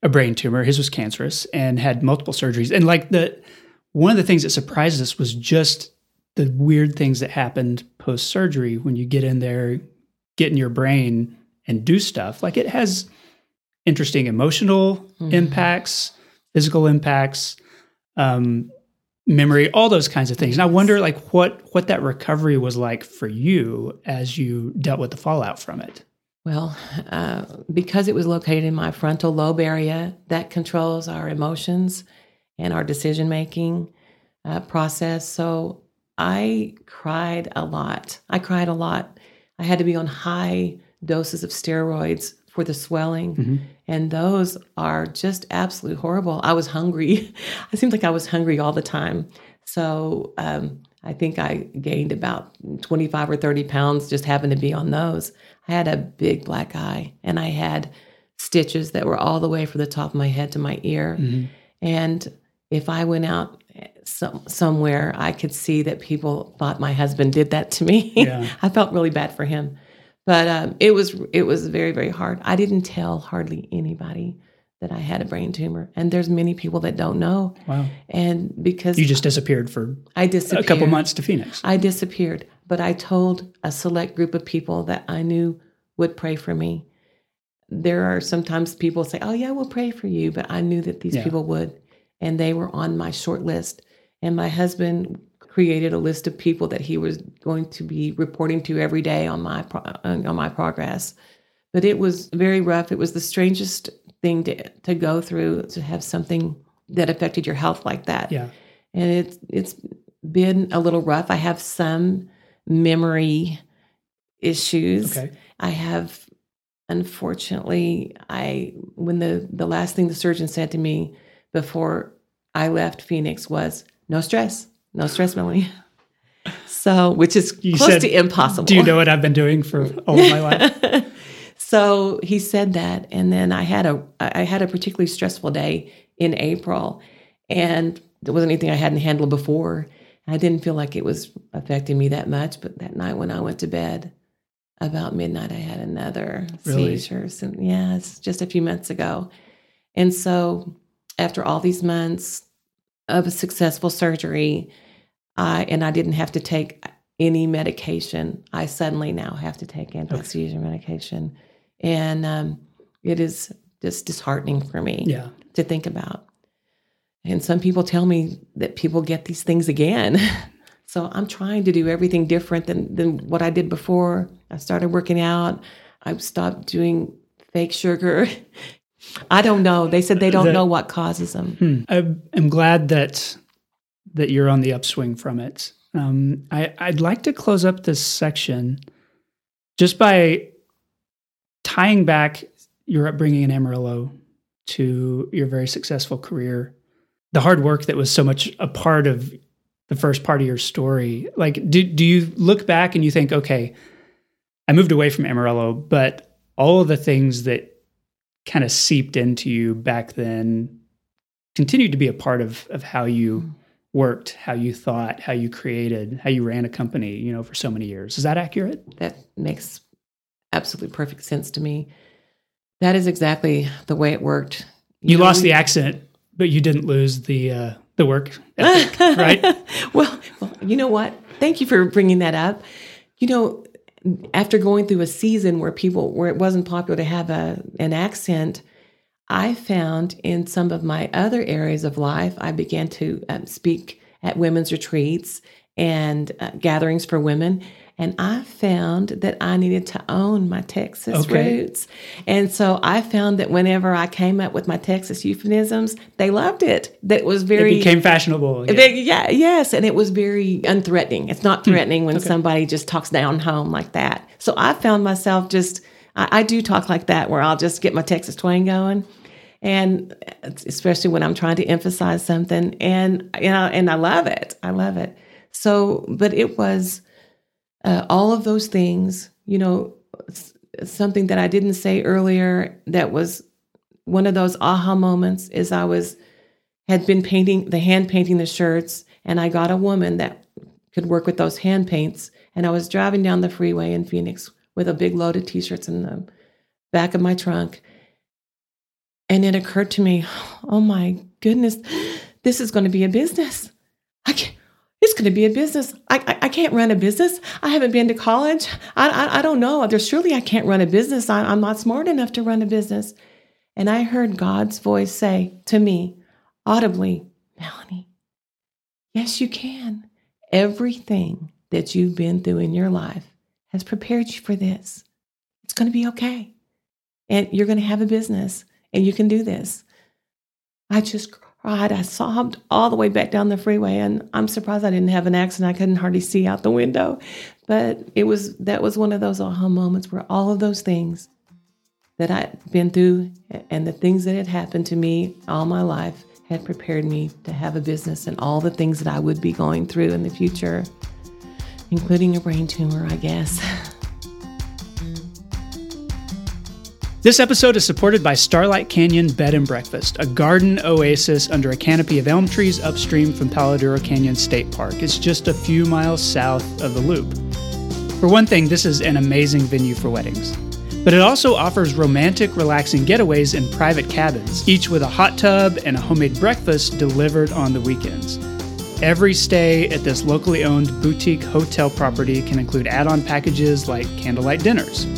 a brain tumor. His was cancerous and had multiple surgeries. And like the one of the things that surprised us was just the weird things that happened post surgery when you get in there, get in your brain and do stuff. Like it has interesting emotional Mhm. impacts, physical impacts. Um, memory all those kinds of things and i wonder like what what that recovery was like for you as you dealt with the fallout from it Well, uh, because it was located in my frontal lobe area, that controls our emotions and our decision making uh, process. So I cried a lot. I cried a lot. I had to be on high doses of steroids for the swelling, Mhm. and those are just absolutely horrible. I was hungry. I seemed like I was hungry all the time. So um, I think I gained about 25 or 30 pounds just having to be on those. I had a big black eye and I had stitches that were all the way from the top of my head to my ear. Mhm. And if I went out some, somewhere, I could see that people thought my husband did that to me. Yeah. I felt really bad for him, but um, it was it was very very hard. I didn't tell hardly anybody that I had a brain tumor, and there's many people that don't know. Wow. And because You just disappeared for I disappeared, a couple months to Phoenix. I disappeared, but I told a select group of people that I knew would pray for me. There are sometimes people say, "Oh yeah, we'll pray for you," but I knew that these Yeah. people would, and they were on my short list. And my husband created a list of people that he was going to be reporting to every day on my pro- uh, on my progress. But it was very rough. It was the strangest thing to to go through to have something that affected your health like that Yeah. and it's it's been a little rough. I have some memory issues. Okay. I have unfortunately I when the the last thing the surgeon said to me before I left Phoenix was no stress. No stress, Melanie. So, which is You close said, to impossible. Do you know what I've been doing for all my life? so he said that and then i had a i had a particularly stressful day in april and there wasn't anything i hadn't handled before i didn't feel like it was affecting me that much but that night when i went to bed about midnight i had another Really? seizure so, yeah it's just a few months ago and so after all these months of a successful surgery I, and i didn't have to take any medication. I suddenly now have to take anti-seizure medication, and um, it is just disheartening for me Yeah. to think about. And some people tell me that people get these things again. so I'm trying to do everything different than than what I did before. I started working out. I've stopped doing fake sugar. I don't know. They said they don't know what causes them. Hmm. I am glad that that you're on the upswing from it. Um, I, I'd like to close up this section just by tying back your upbringing in Amarillo to your very successful career, the hard work that was so much a part of the first part of your story. Like, do do you look back and you think, okay, I moved away from Amarillo, but all of the things that kind of seeped into you back then continued to be a part of of how you hmm. worked, how you thought, how you created, how you ran a company, you know, for so many years. Is that accurate? That makes absolutely perfect sense to me. That is exactly the way it worked. You, know, lost we- the accent, but you didn't lose the uh, the work ethic, right? well, well, you know what? Thank you for bringing that up. You know, after going through a season where people where it wasn't popular to have a an accent, I found in some of my other areas of life, I began to um, speak at women's retreats and uh, gatherings for women. And I found that I needed to own my Texas Okay. roots. And so I found that whenever I came up with my Texas euphemisms, they loved it. That was very It became fashionable. Yeah. They- yeah, yes, and it was very unthreatening. It's not hmm. threatening when somebody just talks down home like that. So I found myself just I, I do talk like that, where I'll just get my Texas twang going, and especially when I'm trying to emphasize something, and you know, and I love it. I love it. So, but it was uh, all of those things. You know, something that I didn't say earlier that was one of those aha moments is I was had been painting the hand painting the shirts and I got a woman that could work with those hand paints and I was driving down the freeway in Phoenix with a big load of t-shirts in the back of my trunk and it occurred to me oh my goodness this is going to be a business it's going to be a business. I, I, I can't run a business. I haven't been to college. I, I, I don't know. There's surely I can't run a business. I, I'm not smart enough to run a business. And I heard God's voice say to me, audibly, Melanie, yes, you can. Everything that you've been through in your life has prepared you for this. It's going to be okay. And you're going to have a business and you can do this. I just cried. I sobbed all the way back down the freeway. And I'm surprised I didn't have an accident. I couldn't hardly see out the window. But it was that was one of those aha moments where all of those things that I'd been through and the things that had happened to me all my life had prepared me to have a business and all the things that I would be going through in the future, including a brain tumor, I guess. This episode is supported by Starlight Canyon Bed and Breakfast, a garden oasis under a canopy of elm trees upstream from Palo Duro Canyon State Park. It's just a few miles south of the loop. For one thing, this is an amazing venue for weddings. But it also offers romantic, relaxing getaways in private cabins, each with a hot tub and a homemade breakfast delivered on the weekends. Every stay at this locally owned boutique hotel property can include add on packages like candlelight dinners.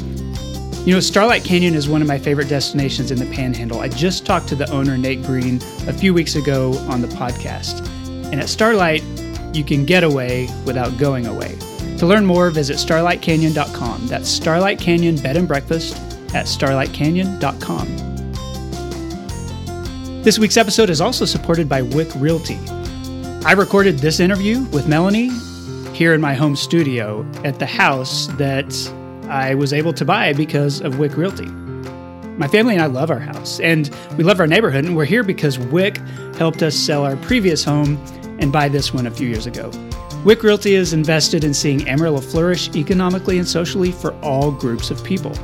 You know, Starlight Canyon is one of my favorite destinations in the Panhandle. I just talked to the owner, Nate Green, a few weeks ago on the podcast. And at Starlight, you can get away without going away. To learn more, visit starlightcanyon.com. That's Starlight Canyon Bed and Breakfast at starlightcanyon.com. This week's episode is also supported by Wieck Realty. I recorded this interview with Melanie here in my home studio at the house that I was able to buy because of Wieck Realty. My family and I love our house, and we love our neighborhood, and we're here because Wieck helped us sell our previous home and buy this one a few years ago. Wieck Realty is invested in seeing Amarillo flourish economically and socially for all groups of people.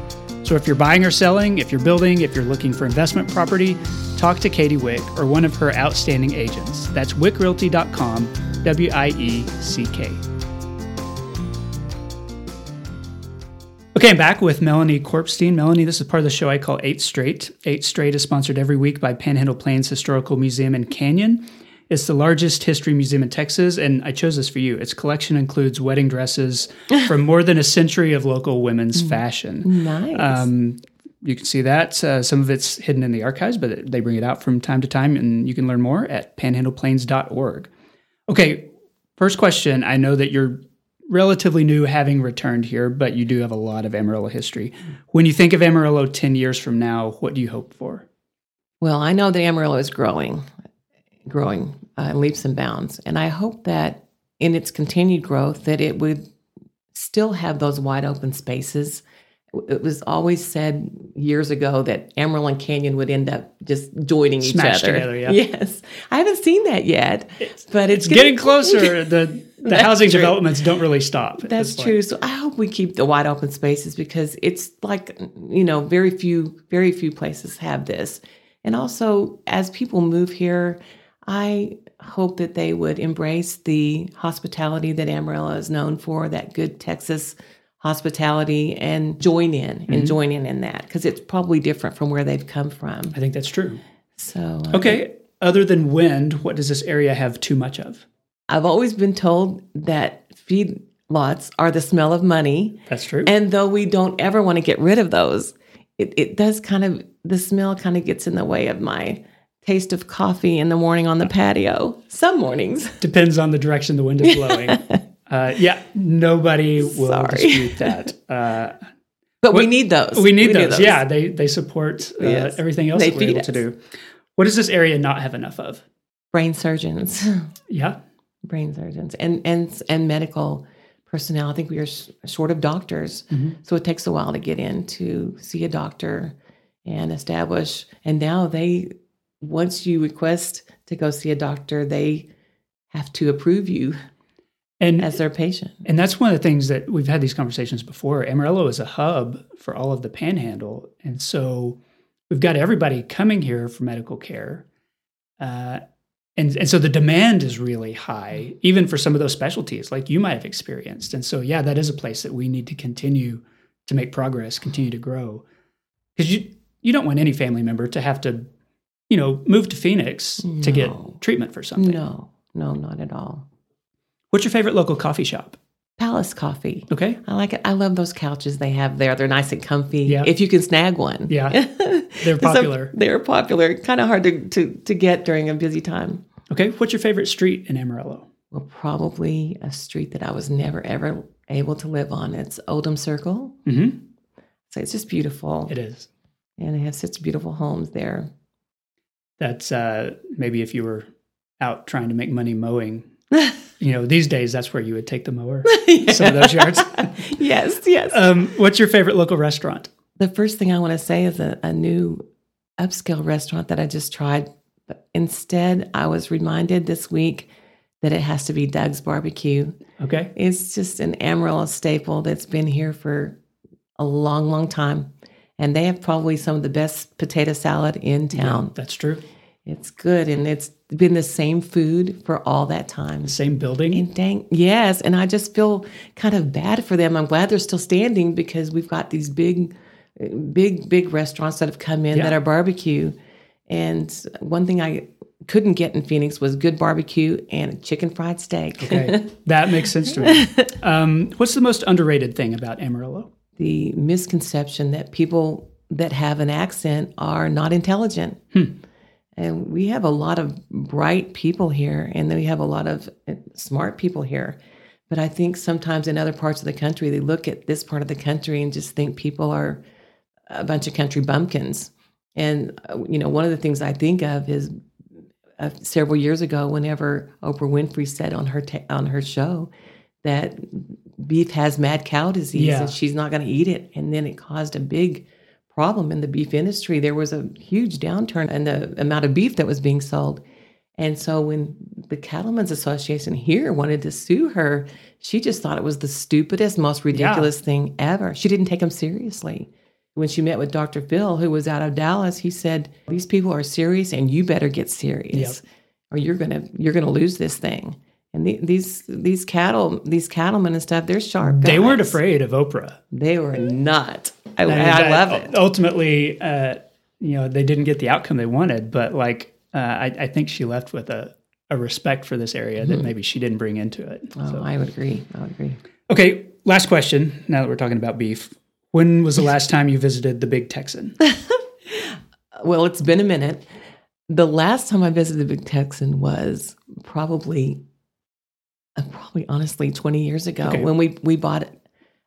So if you're buying or selling, if you're building, if you're looking for investment property, talk to Katie Wieck or one of her outstanding agents. That's wickrealty.com, W I E C K. Okay, I'm back with Melanie Corpstein. Melanie, this is part of the show I call Eight Straight. Eight Straight is sponsored every week by Panhandle Plains Historical Museum and Canyon. It's the largest history museum in Texas, and I chose this for you. Its collection includes wedding dresses from more than a century of local women's fashion. Nice. Um, you can see that. Uh, some of it's hidden in the archives, but they bring it out from time to time, and you can learn more at panhandleplains.org. Okay, first question. I know that you're relatively new having returned here, but you do have a lot of Amarillo history. When you think of Amarillo 10 years from now, what do you hope for? Well, I know that Amarillo is growing, growing uh, leaps and bounds, and I hope that in its continued growth, that it would still have those wide open spaces. It was always said years ago that Amarillo and Canyon would end up just joining Smashed each other. together, yeah. Yes, I haven't seen that yet, but it's, It's getting closer. the the That's housing true. developments don't really stop. That's true. So I hope we keep the wide open spaces because it's like you know very few very few places have this. And also as people move here, I hope that they would embrace the hospitality that Amarillo is known for, that good Texas hospitality and join in Mm-hmm. and join in in that because it's probably different from where they've come from. I think that's true. So uh, Okay. Other than wind, what does this area have too much of? I've always been told that feedlots are the smell of money. That's true. And though we don't ever want to get rid of those, it, it does kind of, the smell kind of gets in the way of my taste of coffee in the morning on the patio. Some mornings. Depends on the direction the wind is blowing. uh, yeah, nobody will Sorry. dispute that. Uh, But we need those. we need those. Yeah, they they support uh, Yes. everything else They that we're able to do. What does this area not have enough of? Brain surgeons, Yeah. Brain surgeons, and, and, and medical personnel. I think we are s- short of doctors. Mm-hmm. So it takes a while to get in to see a doctor and establish. And now they, once you request to go see a doctor, they have to approve you And as their patient. And that's one of the things that we've had these conversations before. Amarillo is a hub for all of the panhandle. And so we've got everybody coming here for medical care. Uh, and, and so the demand is really high, even for some of those specialties like you might have experienced. And so, yeah, that is a place that we need to continue to make progress, continue to grow. Because you, you don't want any family member to have to, you know, move to Phoenix to get treatment for something. No, no, not at all. What's your favorite local coffee shop? Palace Coffee. Okay. I like it. I love those couches they have there. They're nice and comfy. Yeah. If you can snag one. Yeah. They're popular. they're popular. Kind of hard to, to, to get during a busy time. Okay, what's your favorite street in Amarillo? Well, probably a street that I was never ever able to live on. It's Oldham Circle. Mm-hmm. So it's just beautiful. It is. And they have such beautiful homes there. That's uh, maybe if you were out trying to make money mowing. You know, these days that's where you would take the mower. Some of those yards. yes, yes. Um, what's your favorite local restaurant? the first thing I want to say is a, a new upscale restaurant that I just tried. But instead, I was reminded this week that it has to be Doug's Barbecue. Okay. It's just an Amarillo staple that's been here for a long, long time. and they have probably some of the best potato salad in town. That's true. It's good, and it's been the same food for all that time. Same building. And dang, yes, and I just feel kind of bad for them. I'm glad they're still standing because we've got these big, big, big restaurants that have come in Yeah. that are barbecue. And one thing I couldn't get in Phoenix was good barbecue and chicken fried steak. Okay, that makes sense to me. Um, what's the most underrated thing about Amarillo? the misconception that people that have an accent are not intelligent. And we have a lot of bright people here, and then we have a lot of uh, smart people here. But I think sometimes in other parts of the country, they look at this part of the country and just think people are a bunch of country bumpkins. And, uh, you know, one of the things I think of is uh, several years ago, whenever Oprah Winfrey said on her ta- on her show that beef has mad cow disease Yeah. and she's not going to eat it, and then it caused a big problem in the beef industry. There was a huge downturn in the amount of beef that was being sold. And so when the Cattlemen's Association here wanted to sue her, she just thought it was the stupidest, most ridiculous thing ever. She didn't take them seriously. When she met with Dr. Phil, who was out of Dallas, he said, "These people are serious, and you better get serious, or you're gonna you're gonna lose this thing." And the, these these cattle these cattlemen and stuff, they're sharp. They weren't afraid of Oprah. They were not. I, I, that- love it. Ultimately, uh, you know, they didn't get the outcome they wanted, but like, uh, I, I think she left with a, a respect for this area that maybe she didn't bring into it. Oh, So- I would agree. I would agree. Okay, last question. Now that we're talking about beef, when was the last time you visited the Big Texan? Well, it's been a minute. The last time I visited the Big Texan was probably, uh, probably honestly, twenty years ago Okay. when we we bought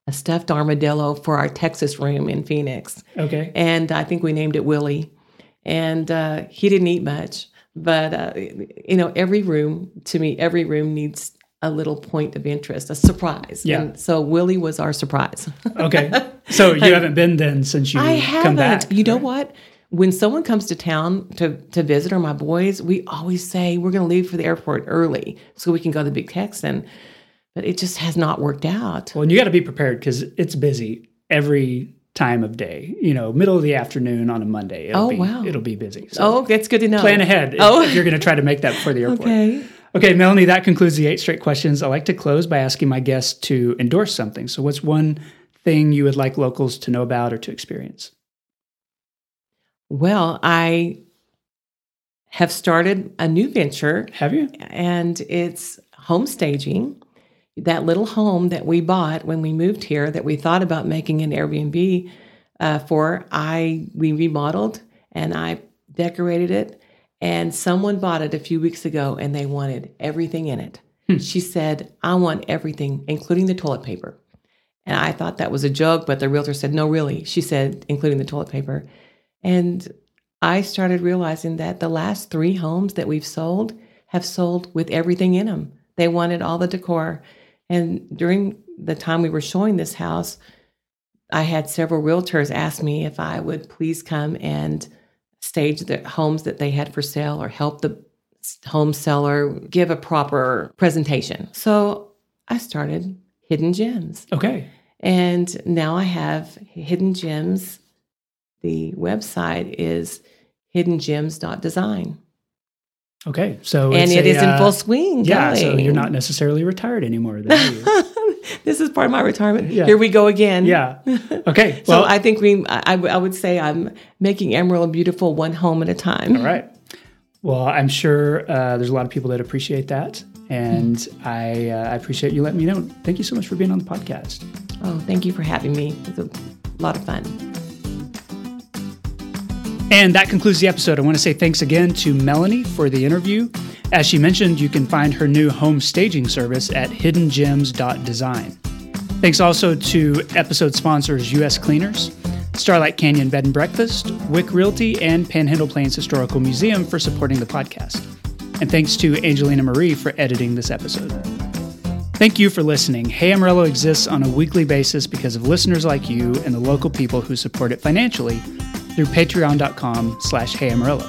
a stuffed armadillo for our Texas room in Phoenix, Okay, and I think we named it Willie. And uh, he didn't eat much, but uh, you know, every room to me, every room needs a little point of interest, a surprise. Yeah. And so Willie was our surprise. okay. So you haven't been then since you I come haven't. back. You know right? what? When someone comes to town to, to visit, or my boys, we always say we're going to leave for the airport early so we can go to the Big Texan. But it just has not worked out. Well, and you got to be prepared because it's busy every time of day. You know, middle of the afternoon on a Monday. It'll Oh, be, wow. It'll be busy. So Oh, that's good to know. plan ahead if, Oh. if you're going to try to make that before the airport. Okay. Okay, Melanie, that concludes the eight straight questions. I like to close by asking my guests to endorse something. So, what's one thing you would like locals to know about or to experience? Well, I have started a new venture Have you? and it's home staging. That little home that we bought when we moved here, that we thought about making an Airbnb uh, for, I we remodeled and I decorated it. And someone bought it a few weeks ago, and they wanted everything in it. She said, "I want everything, including the toilet paper." And I thought that was a joke, but the realtor said, "No, really." She said, "Including the toilet paper." And I started realizing that the last three homes that we've sold have sold with everything in them. They wanted all the decor. And during the time we were showing this house, I had several realtors ask me if I would please come and stage the homes that they had for sale or help the home seller give a proper presentation. So I started Hidden Gems. Okay. And now I have Hidden Gems. The website is hiddengems.design. Okay. So, And it a, is in uh, full swing. Yeah. So, you're not necessarily retired anymore. This is part of my retirement. Yeah. Here we go again. yeah. Okay. So Well, I think we, I, I would say I'm making Amarillo beautiful one home at a time. All right. Well, I'm sure uh, there's a lot of people that appreciate that. And I, uh, I appreciate you letting me know. Thank you so much for being on the podcast. Oh, thank you for having me. It's a lot of fun. And that concludes the episode. I want to say thanks again to Melanie for the interview. As she mentioned, you can find her new home staging service at hiddengems.design. Thanks also to episode sponsors US Cleaners, Starlight Canyon Bed and Breakfast, Wieck Realty, and Panhandle Plains Historical Museum for supporting the podcast. And thanks to Angelina Marie for editing this episode. Thank you for listening. Hey Amarillo exists on a weekly basis because of listeners like you and the local people who support it financially through patreon.com slash Hey Amarillo.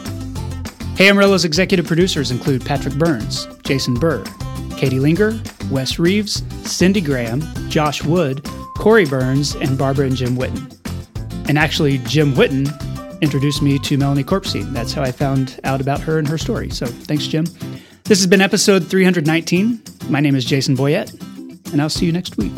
Hey Amarillo's executive producers include Patrick Burns, Jason Burr, Katie Linger, Wes Reeves, Cindy Graham, Josh Wood, Corey Burns, and Barbara and Jim Witten. And actually, Jim Witten introduced me to Melanie Corpstein. That's how I found out about her and her story. So thanks, Jim. This has been episode 319. My name is Jason Boyett, and I'll see you next week.